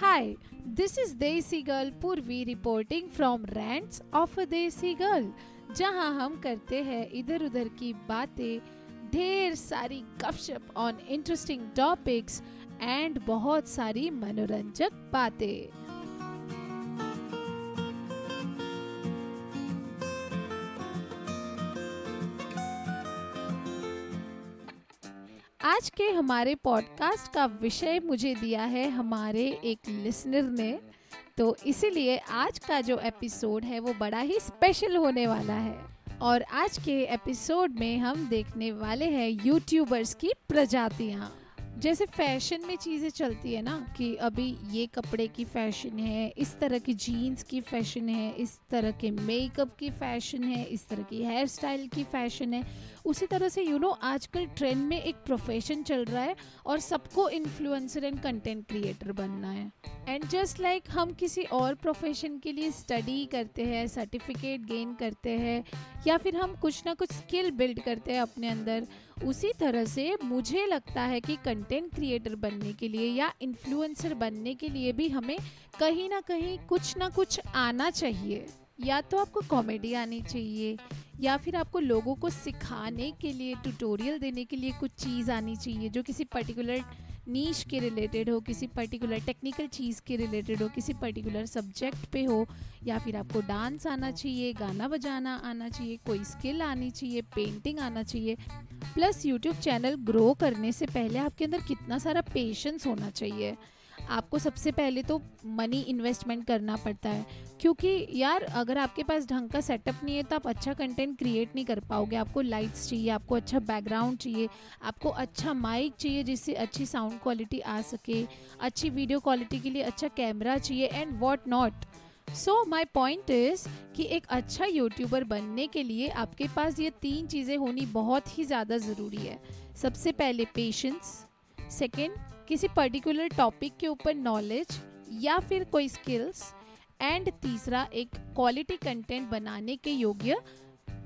Hi, this is Desi Girl Purvi reporting from Rants of a Desi Girl, जहाँ हम करते हैं इधर उधर की बातें ढेर सारी गपशप ऑन इंटरेस्टिंग टॉपिक्स एंड बहुत सारी मनोरंजक बातें। आज के हमारे पॉडकास्ट का विषय मुझे दिया है हमारे एक लिसनर ने। तो इसीलिए आज का जो एपिसोड है वो बड़ा ही स्पेशल होने वाला है। और आज के एपिसोड में हम देखने वाले हैं यूट्यूबर्स की प्रजातियाँ। जैसे फ़ैशन में चीज़ें चलती है ना कि अभी ये कपड़े की फ़ैशन है, इस तरह की जीन्स की फ़ैशन है, इस तरह के मेकअप की फ़ैशन है, इस तरह की हेयर स्टाइल की फ़ैशन है। उसी तरह से यू नो आजकल ट्रेंड में एक प्रोफेशन चल रहा है और सबको इन्फ्लुएंसर एंड कंटेंट क्रिएटर बनना है। एंड जस्ट लाइक हम किसी और प्रोफेशन के लिए स्टडी करते हैं सर्टिफिकेट गेन करते हैं, या फिर हम कुछ ना कुछ स्किल बिल्ड करते हैं अपने अंदर उसी तरह से मुझे लगता है कि कंटेंट क्रिएटर बनने के लिए या इन्फ्लुएंसर बनने के लिए भी हमें कहीं ना कहीं कुछ ना कुछ आना चाहिए। या तो आपको कॉमेडी आनी चाहिए, या फिर आपको लोगों को सिखाने के लिए ट्यूटोरियल देने के लिए कुछ चीज़ आनी चाहिए जो किसी पर्टिकुलर नीच के रिलेटेड हो, किसी पर्टिकुलर टेक्निकल चीज़ के रिलेटेड हो, किसी पर्टिकुलर सब्जेक्ट पे हो, या फिर आपको डांस आना चाहिए, गाना बजाना आना चाहिए, कोई स्किल आनी चाहिए पेंटिंग आना चाहिए प्लस यूट्यूब चैनल ग्रो करने से पहले आपके अंदर कितना सारा पेशेंस होना चाहिए। आपको सबसे पहले तो मनी इन्वेस्टमेंट करना पड़ता है। क्योंकि यार, अगर आपके पास ढंग का सेटअप नहीं है तो आप अच्छा कंटेंट क्रिएट नहीं कर पाओगे। आपको लाइट्स चाहिए, आपको अच्छा बैकग्राउंड चाहिए, आपको अच्छा माइक चाहिए जिससे अच्छी साउंड क्वालिटी आ सके, अच्छी वीडियो क्वालिटी के लिए अच्छा कैमरा चाहिए and what not so my point is कि एक अच्छा यूट्यूबर बनने के लिए आपके पास ये तीन चीज़ें होनी बहुत ही ज़्यादा ज़रूरी है। सबसे पहले पेशेंस सेकेंड किसी पर्टिकुलर टॉपिक के ऊपर नॉलेज या फिर कोई स्किल्स एंड तीसरा, एक क्वालिटी कंटेंट बनाने के योग्य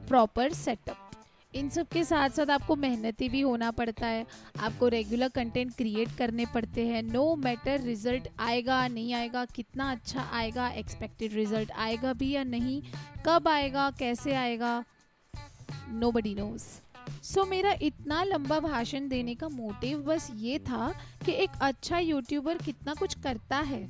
प्रॉपर सेटअप इन सब के साथ साथ आपको मेहनती भी होना पड़ता है। आपको रेगुलर कंटेंट क्रिएट करने पड़ते हैं। नो मैटर रिज़ल्ट आएगा, नहीं आएगा, कितना अच्छा आएगा एक्सपेक्टेड रिज़ल्ट आएगा भी या नहीं, कब आएगा, कैसे आएगा nobody knows so so, मेरा इतना लंबा भाषण देने का मोटिव बस ये था कि एक अच्छा यूट्यूबर कितना कुछ करता है।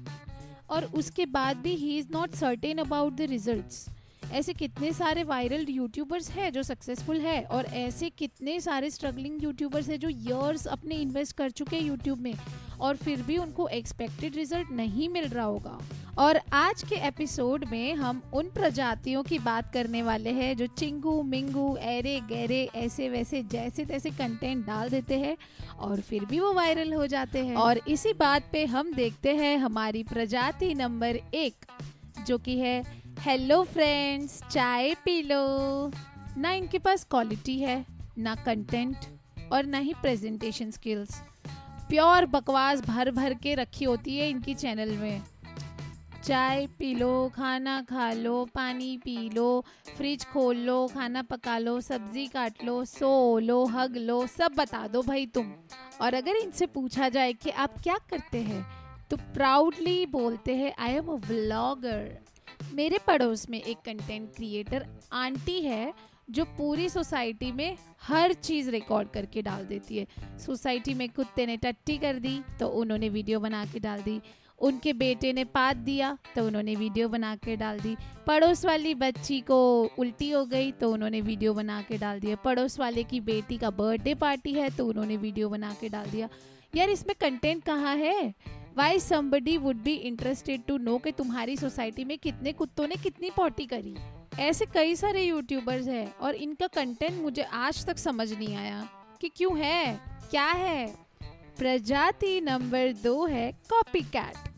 और उसके बाद भी he is not certain about the results ऐसे कितने सारे वायरल यूट्यूबर्स हैं जो सक्सेसफुल है और ऐसे कितने सारे स्ट्रगलिंग यूट्यूबर्स हैं जो ईयर्स अपने इन्वेस्ट कर चुके हैं यूट्यूब में और फिर भी उनको एक्सपेक्टेड रिज़ल्ट नहीं मिल रहा होगा। और आज के एपिसोड में हम उन प्रजातियों की बात करने वाले हैं जो चिंगू, मिंगू एरे गहरे ऐसे वैसे, जैसे तैसे कंटेंट डाल देते हैं और फिर भी वो वायरल हो जाते हैं। और इसी बात पे हम देखते हैं हमारी प्रजाति नंबर एक, जो कि है हेलो फ्रेंड्स चाय पी लो। ना इनके पास क्वालिटी है, ना कंटेंट और ना ही प्रेजेंटेशन स्किल्स प्योर बकवास भर भर के रखी होती है इनकी चैनल में। चाय पी लो खाना खा लो, पानी पी लो, फ्रिज खोल लो, खाना पका लो, सब्ज़ी काट लो, सो लो, हग लो, सब बता दो भाई तुम। और अगर इनसे पूछा जाए कि आप क्या करते हैं तो प्राउडली बोलते हैं आई एम अ व्लॉगर मेरे पड़ोस में एक कंटेंट क्रिएटर आंटी है, जो पूरी सोसाइटी में हर चीज़ रिकॉर्ड करके डाल देती है। सोसाइटी में कुत्ते ने टट्टी कर दी तो उन्होंने वीडियो बना के डाल दी। उनके बेटे ने पात दिया तो उन्होंने वीडियो बना के डाल दी। पड़ोस वाली बच्ची को उल्टी हो गई तो उन्होंने वीडियो बना के डाल दिया। पड़ोस वाले की बेटी का बर्थडे पार्टी है तो उन्होंने वीडियो बना के डाल दिया। यार, इसमें कंटेंट कहाँ है? Why somebody would be interested to know कि तुम्हारी सोसाइटी में कितने कुत्तों ने कितनी पॉटी करी? ऐसे कई सारे यूट्यूबर्स हैं, और इनका कंटेंट मुझे आज तक समझ नहीं आया कि क्यों है, क्या है। प्रजाति नंबर दो है कॉपी कैट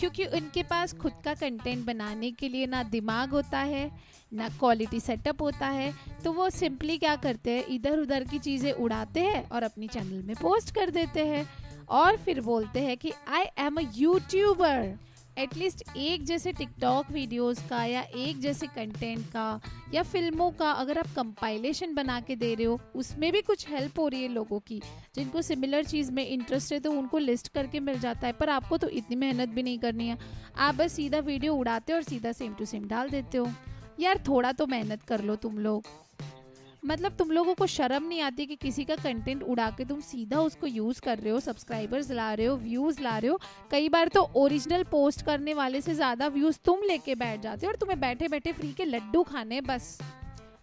क्योंकि उनके पास खुद का कंटेंट बनाने के लिए ना दिमाग होता है, ना क्वालिटी सेटअप होता है तो वो सिंपली क्या करते हैं इधर उधर की चीज़ें उड़ाते हैं और अपनी चैनल में पोस्ट कर देते हैं और फिर बोलते हैं कि I am a YouTuber at least एक जैसे टिकटॉक वीडियोस का या एक जैसे कंटेंट का या फ़िल्मों का अगर आप कंपाइलेशन बना के दे रहे हो, उसमें भी कुछ हेल्प हो रही है लोगों की। जिनको सिमिलर चीज़ में इंटरेस्ट है तो उनको लिस्ट करके मिल जाता है, पर आपको तो इतनी मेहनत भी नहीं करनी है। आप बस सीधा वीडियो उड़ाते हो और सीधा सेम टू सेम डाल देते हो। यार थोड़ा तो मेहनत कर लो तुम लोग। मतलब तुम लोगों को शर्म नहीं आती कि किसी का कंटेंट उड़ा के तुम सीधा उसको यूज़ कर रहे हो सब्सक्राइबर्स ला रहे हो व्यूज़ ला रहे हो। कई बार तो ओरिजिनल पोस्ट करने वाले से ज़्यादा व्यूज़ तुम लेके बैठ जाते हो और तुम्हें बैठे बैठे फ्री के लड्डू खाने बस।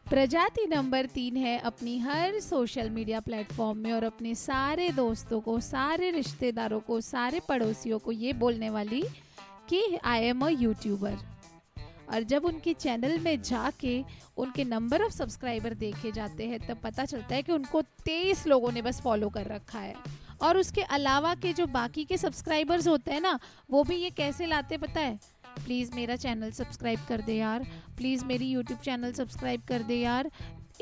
प्रजाति नंबर तीन है अपनी हर सोशल मीडिया प्लेटफॉर्म में और अपने सारे दोस्तों को, सारे रिश्तेदारों को, सारे पड़ोसियों को ये बोलने वाली कि आई एम अ यूट्यूबर और जब उनके चैनल में जाके उनके नंबर ऑफ़ सब्सक्राइबर देखे जाते हैं, तब पता चलता है कि उनको तेईस लोगों ने बस फॉलो कर रखा है। और उसके अलावा के जो बाकी के सब्सक्राइबर्स होते हैं ना, वो भी ये कैसे लाते पता है? प्लीज़ मेरा चैनल सब्सक्राइब कर दे यार। प्लीज़ मेरी यूट्यूब चैनल सब्सक्राइब कर दे यार।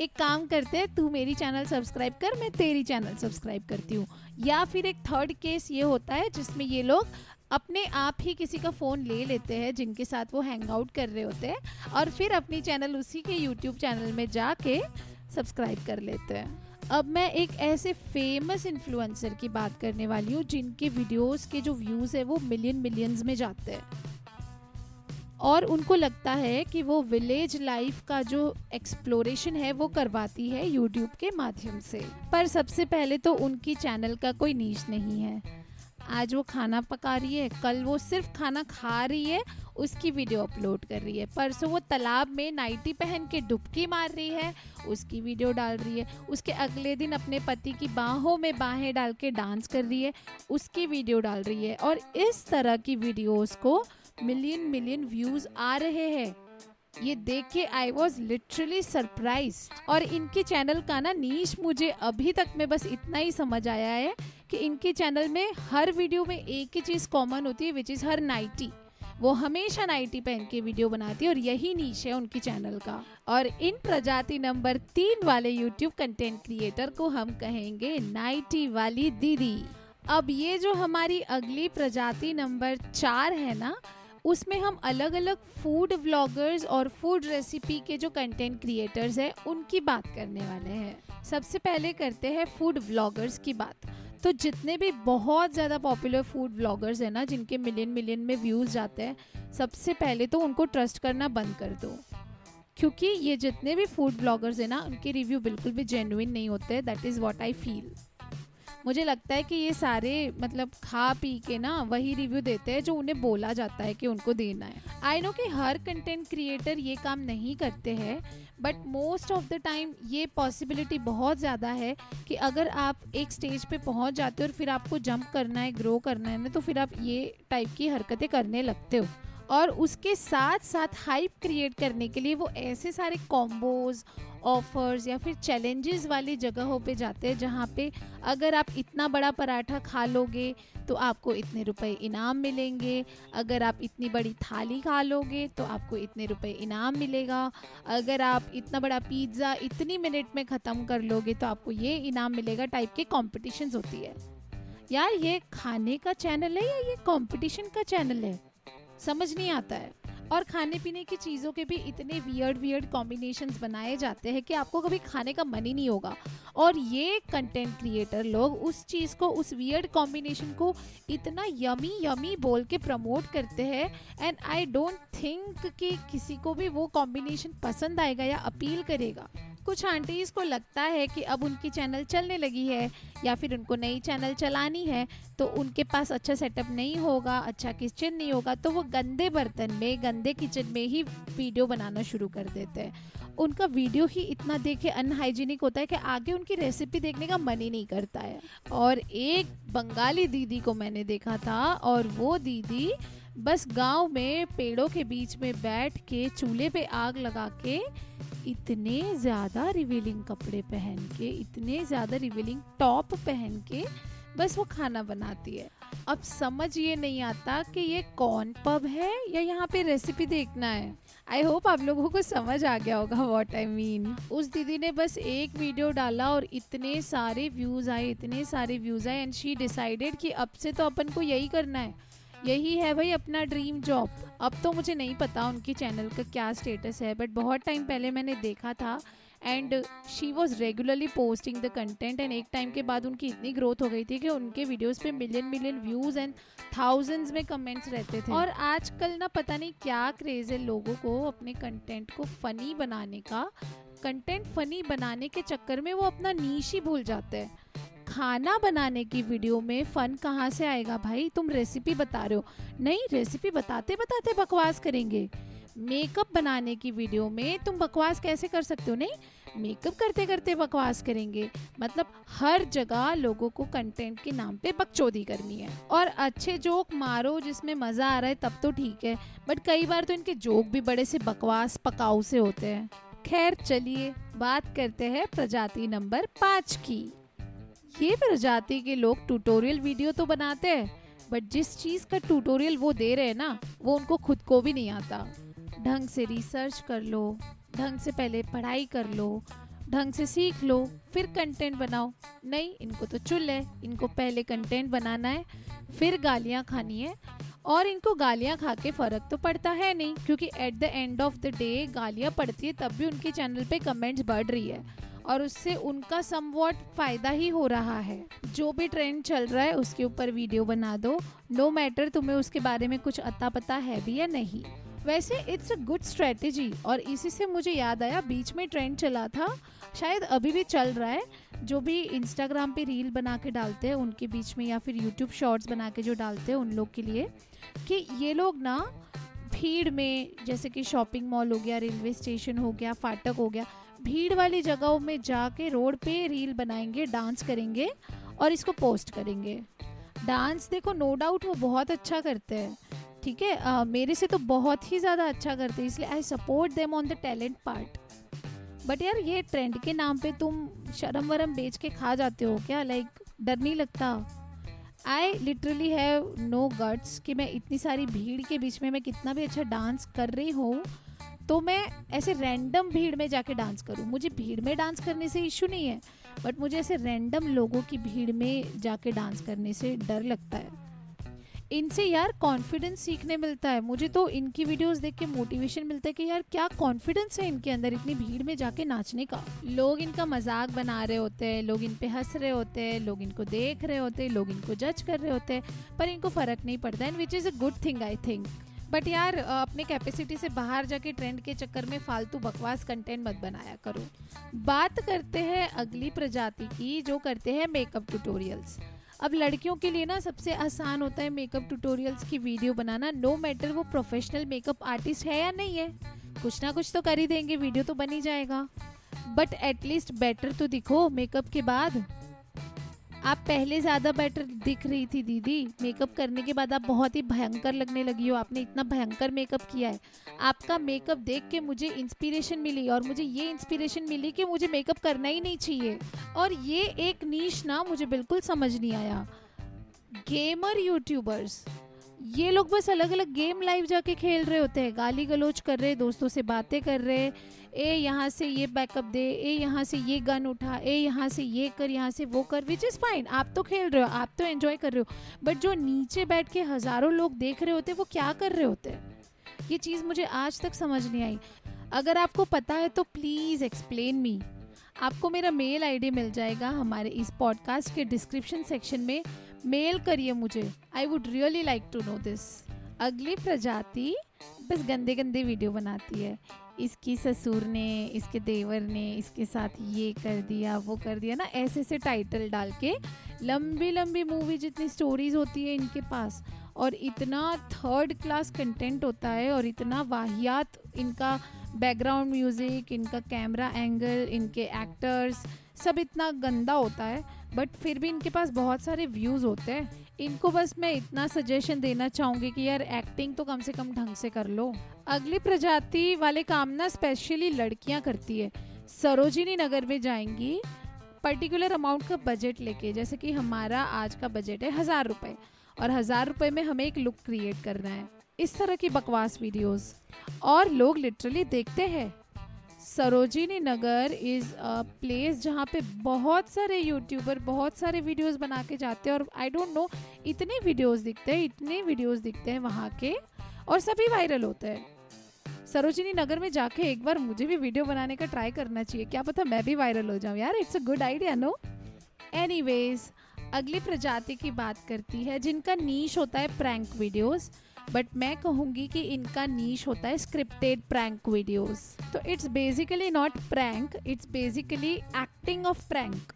एक काम करते हैं, तू मेरी चैनल सब्सक्राइब कर, मैं तेरी चैनल सब्सक्राइब करती हूँ। या फिर एक थर्ड केस ये होता है, जिसमें ये लोग अपने आप ही किसी का फ़ोन ले लेते हैं जिनके साथ वो हैंग आउट कर रहे होते हैं और फिर अपनी चैनल उसी के यूट्यूब चैनल में जाके सब्सक्राइब कर लेते हैं। अब मैं एक ऐसे फ़ेमस इन्फ्लुएंसर की बात करने वाली हूँ जिनके वीडियोस के जो व्यूज़ है वो मिलियन मिलियंस में जाते हैं। और उनको लगता है कि वो विलेज लाइफ का जो एक्सप्लोरेशन है वो करवाती है यूट्यूब के माध्यम से। पर सबसे पहले तो उनकी चैनल का कोई नीच नहीं है। आज वो खाना पका रही है, कल वो सिर्फ़ खाना खा रही है, उसकी वीडियो अपलोड कर रही है। परसों वो तालाब में नाइटी पहन के डुबकी मार रही है, उसकी वीडियो डाल रही है। उसके अगले दिन अपने पति की बाहों में बाहें डाल के डांस कर रही है, उसकी वीडियो डाल रही है और इस तरह की वीडियोस को मिलियन मिलियन व्यूज़ आ रहे हैं। ये देख के आई वॉज़ लिटरली सरप्राइज़ और इनके चैनल का ना नीच मुझे अभी तक में बस इतना ही समझ आया है कि इनके चैनल में हर वीडियो में एक ही चीज़ कॉमन होती है विच इज़ हर नाइटी। वो हमेशा नाइटी पहन के वीडियो बनाती है और यही नीच है उनकी चैनल का। और इन प्रजाति नंबर तीन वाले यूट्यूब कंटेंट क्रिएटर को हम कहेंगे नाइटी वाली दीदी। अब ये जो हमारी अगली प्रजाति नंबर चार है ना, उसमें हम अलग अलग फ़ूड व्लॉगर्स और फ़ूड रेसिपी के जो कंटेंट क्रिएटर्स हैं, उनकी बात करने वाले हैं। सबसे पहले करते हैं फ़ूड व्लॉगर्स की बात। तो जितने भी बहुत ज़्यादा पॉपुलर फ़ूड ब्लॉगर्स हैं ना, जिनके मिलियन मिलियन में व्यूज़ जाते हैं, सबसे पहले तो उनको ट्रस्ट करना बंद कर दो। क्योंकि ये जितने भी फ़ूड ब्लॉगर्स हैं ना, उनके रिव्यू बिल्कुल भी जेन्यून नहीं होते that is what I feel मुझे लगता है कि ये सारे मतलब खा पी के ना वही रिव्यू देते हैं जो उन्हें बोला जाता है कि उनको देना है। आई नो कि हर कंटेंट क्रिएटर ये काम नहीं करते हैं but most of the time ये पॉसिबिलिटी बहुत ज़्यादा है कि अगर आप एक स्टेज पे पहुँच जाते हो और फिर आपको जंप करना है ग्रो करना है ना तो फिर आप ये टाइप की हरकतें करने लगते हो। और उसके साथ साथ हाइप क्रिएट करने के लिए वो ऐसे सारे कॉम्बोज ऑफर्स या फिर चैलेंजेस वाली जगहों पे जाते हैं जहाँ पे अगर आप इतना बड़ा पराठा खा लोगे तो आपको इतने रुपए इनाम मिलेंगे। अगर आप इतनी बड़ी थाली खा लोगे तो आपको इतने रुपए इनाम मिलेगा। अगर आप इतना बड़ा पिज़्ज़ा इतनी मिनट में ख़त्म कर लोगे तो आपको ये इनाम मिलेगा टाइप के कॉम्पिटिशन्स होती है। यार ये खाने का चैनल है या ये कंपटीशन का चैनल है? समझ नहीं आता है। और खाने पीने की चीज़ों के भी इतने वियर्ड वियर्ड कॉम्बिनेशन बनाए जाते हैं कि आपको कभी खाने का मन ही नहीं होगा। और ये कंटेंट क्रिएटर लोग उस चीज़ को, उस वियर्ड कॉम्बिनेशन को इतना यमी यमी बोल के प्रमोट करते हैं। एंड आई डोंट थिंक कि किसी को भी वो कॉम्बिनेशन पसंद आएगा या अपील करेगा। कुछ आंटीज को लगता है कि अब उनकी चैनल चलने लगी है या फिर उनको नई चैनल चलानी है तो उनके पास अच्छा सेटअप नहीं होगा अच्छा किचन नहीं होगा तो वो गंदे बर्तन में, गंदे किचन में ही वीडियो बनाना शुरू कर देते हैं। उनका वीडियो ही इतना देखे अनहाइजीनिक होता है कि आगे उनकी रेसिपी देखने का मन ही नहीं करता है। और एक बंगाली दीदी को मैंने देखा था और वो दीदी बस गाँव में पेड़ों के बीच में बैठ के चूल्हे पे आग लगा के इतने ज़्यादा रिवीलिंग कपड़े पहन के, इतने ज़्यादा रिवीलिंग टॉप पहन के बस वो खाना बनाती है। अब समझ ये नहीं आता कि ये कौन पब है या यहाँ पे रेसिपी देखना है। आई होप आप लोगों को समझ आ गया होगा वॉट आई मीन उस दीदी ने बस एक वीडियो डाला और इतने सारे व्यूज़ आए, इतने सारे व्यूज़ आए एंड शी डिसाइडेड कि अब से तो अपन को यही करना है। यही है भाई अपना ड्रीम जॉब अब तो मुझे नहीं पता उनके चैनल का क्या स्टेटस है बट बहुत टाइम पहले मैंने देखा था and she was regularly posting the content and एक टाइम के बाद उनकी इतनी ग्रोथ हो गई थी कि उनके वीडियोस पे million million views and thousands में कमेंट्स रहते थे. और आजकल ना पता नहीं क्या क्रेज़ है लोगों को अपने कंटेंट को फ़नी बनाने का. कंटेंट फ़नी बनाने के चक्कर में वो अपना नीश ही भूल जाते हैं. खाना बनाने की वीडियो में फन कहाँ से आएगा भाई? तुम रेसिपी बता रहे हो। नहीं रेसिपी बताते बताते बकवास करेंगे। मेकअप बनाने की वीडियो में तुम बकवास कैसे कर सकते हो? नहीं मेकअप करते करते बकवास करेंगे। मतलब हर जगह लोगों को कंटेंट के नाम पे बकचोदी करनी है। और अच्छे जोक मारो जिसमें मज़ा आ रहा है, तब तो ठीक है। बट कई बार तो इनके जोक भी बड़े से बकवास, पकाऊ से होते हैं। खैर, चलिए बात करते हैं प्रजाति नंबर पाँच की। ये प्रजाति के लोग ट्यूटोरियल वीडियो तो बनाते हैं बट जिस चीज़ का ट्यूटोरियल वो दे रहे हैं ना, वो उनको खुद को भी नहीं आता। ढंग से रिसर्च कर लो, ढंग से पहले पढ़ाई कर लो, ढंग से सीख लो, फिर कंटेंट बनाओ। नहीं, इनको तो चुल है, इनको पहले कंटेंट बनाना है, फिर गालियाँ खानी है और इनको गालियाँ खा के फ़र्क तो पड़ता है नहीं, क्योंकि at the end of the day गालियाँ पड़ती है, तब भी उनके चैनल पे कमेंट्स बढ़ रही है। और उससे उनका समवॉट फ़ायदा ही हो रहा है। जो भी ट्रेंड चल रहा है, उसके ऊपर वीडियो बना दो। नो no मैटर तुम्हें उसके बारे में कुछ अता पता है भी या नहीं। वैसे इट्स अ गुड स्ट्रेटेजी और इसी से मुझे याद आया, बीच में ट्रेंड चला था। शायद अभी भी चल रहा है। जो भी इंस्टाग्राम पे रील बना के डालते हैं, उनके बीच में या फिर यूट्यूब शॉर्ट्स बना के जो डालते हैं उन लोग के लिए, कि ये लोग ना भीड़ में, जैसे कि शॉपिंग मॉल हो गया रेलवे स्टेशन हो गया, फाटक हो गया, भीड़ वाली जगहों में जाके रोड पे रील बनाएँगे डांस करेंगे और इसको पोस्ट करेंगे। डांस देखो नो डाउट वो बहुत अच्छा करते हैं। ठीक है? मेरे से तो बहुत ही ज़्यादा अच्छा करते हैं, इसलिए I support them on the talent part but यार, ये ट्रेंड के नाम पे तुम शर्म वरम बेच के खा जाते हो क्या? लाइक डर नहीं लगता? I literally have no guts कि मैं इतनी सारी भीड़ के बीच में मैं कितना भी अच्छा डांस कर रही हूँ तो मैं ऐसे रैंडम भीड़ में जाके डांस करूँ। मुझे भीड़ में डांस करने से इशू नहीं है बट मुझे ऐसे रैंडम लोगों की भीड़ में जाके डांस करने से डर लगता है। इनसे यार कॉन्फिडेंस सीखने मिलता है। मुझे तो इनकी वीडियोस देख के मोटिवेशन मिलता है कि यार क्या कॉन्फिडेंस है इनके अंदर इतनी भीड़ में जाके नाचने का। लोग इनका मज़ाक बना रहे होते हैं, लोग इन पे हंस रहे होते हैं, लोग इनको देख रहे होते हैं, लोग इनको जज कर रहे होते हैं, पर इनको फ़र्क नहीं पड़ता। And which is a good thing I think but यार अपने कैपेसिटी से बाहर जाके ट्रेंड के चक्कर में फालतू बकवास कंटेंट मत बनाया करो। बात करते हैं अगली प्रजाति की, जो करते हैं मेकअप ट्यूटोरियल्स अब लड़कियों के लिए ना सबसे आसान होता है मेकअप ट्यूटोरियल्स की वीडियो बनाना नो मैटर वो प्रोफेशनल मेकअप आर्टिस्ट है या नहीं है। कुछ ना कुछ तो कर ही देंगे वीडियो तो बन ही जाएगा। बट एटलीस्ट बेटर तो दिखो मेकअप के बाद। आप पहले ज़्यादा बेटर दिख रही थी, दीदी। मेकअप करने के बाद आप बहुत ही भयंकर लगने लगी हो। आपने इतना भयंकर मेकअप किया है। आपका मेकअप देख के मुझे इंस्पिरेशन मिली और मुझे ये इंस्पिरेशन मिली कि मुझे मेकअप करना ही नहीं चाहिए। और ये एक नीच ना मुझे बिल्कुल समझ नहीं आया। गेमर यूट्यूबर्स ये लोग बस अलग अलग गेम लाइव जाके खेल रहे होते हैं। गाली गलोच कर रहे दोस्तों से बातें कर रहे ए यहाँ से ये बैकअप दे, ए यहाँ से ये गन उठा, ए यहाँ से ये कर, यहाँ से वो कर विच इज़ फाइन आप तो खेल रहे हो, आप तो एंजॉय कर रहे हो। बट जो नीचे बैठ के हज़ारों लोग देख रहे होते वो क्या कर रहे होते हैं? ये चीज़ मुझे आज तक समझ नहीं आई। अगर आपको पता है तो प्लीज़ एक्सप्लेन मी आपको मेरा मेल आईडी मिल जाएगा हमारे इस पॉडकास्ट के डिस्क्रिप्शन सेक्शन में। मेल करिए मुझे। I would really like to know this अगली प्रजाति बस गंदे गंदे वीडियो बनाती है। इसकी ससुर ने, इसके देवर ने, इसके साथ ये कर दिया, वो कर दिया ना, ऐसे ऐसे टाइटल डाल के लंबी लंबी मूवी जितनी स्टोरीज होती है इनके पास और इतना थर्ड क्लास कंटेंट होता है और इतना वाहियात इनका बैकग्राउंड म्यूज़िक इनका कैमरा एंगल इनके एक्टर्स सब इतना गंदा होता है बट फिर भी इनके पास बहुत सारे व्यूज़ होते हैं। इनको बस मैं इतना सजेशन देना चाहूँगी कि यार एक्टिंग तो कम से कम ढंग से कर लो। अगली प्रजाति वाले काम ना स्पेशली लड़कियाँ करती है। सरोजिनी नगर में जाएँगी पर्टिकुलर अमाउंट का बजट लेके, जैसे कि हमारा आज का बजट है हज़ार रुपये और हज़ार रुपये में हमें एक लुक क्रिएट करना है। इस तरह की बकवास वीडियोस और लोग लिटरली देखते हैं। Sarojini Nagar is a place जहाँ पे बहुत सारे यूट्यूबर बहुत सारे वीडियोस बना के जाते हैं और आई डोंट नो इतने वीडियोस दिखते हैं, इतने वीडियोस दिखते हैं वहाँ के और सभी वायरल होते हैं। सरोजिनी नगर में जाके एक बार मुझे भी वीडियो बनाने का ट्राई करना चाहिए। क्या पता मैं भी वायरल हो जाऊँ। यार it's a good idea no anyways अगली प्रजाति की बात करती है जिनका नीच होता है प्रैंक वीडियोस बट मैं कहूँगी कि इनका नीच होता है स्क्रिप्टेड प्रैंक वीडियोस तो it's basically not prank it's basically acting of prank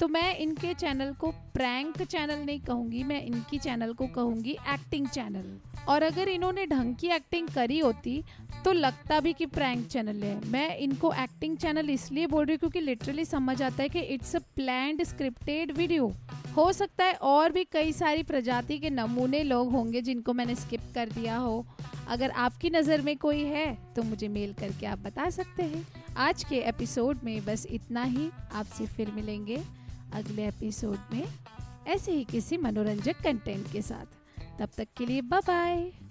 तो मैं इनके चैनल को प्रैंक चैनल नहीं कहूँगी, मैं इनकी चैनल को कहूँगी एक्टिंग चैनल और अगर इन्होंने ढंग की एक्टिंग करी होती तो लगता भी कि प्रैंक चैनल है। मैं इनको एक्टिंग चैनल इसलिए बोल रही हूँ क्योंकि लिटरली समझ आता है कि it's a planned scripted video हो सकता है और भी कई सारी प्रजाति के नमूने लोग होंगे जिनको मैंने स्किप कर दिया हो। अगर आपकी नज़र में कोई है तो मुझे मेल करके आप बता सकते हैं। आज के एपिसोड में बस इतना ही। आपसे फिर मिलेंगे अगले एपिसोड में ऐसे ही किसी मनोरंजक कंटेंट के साथ। तब तक के लिए बाय बाय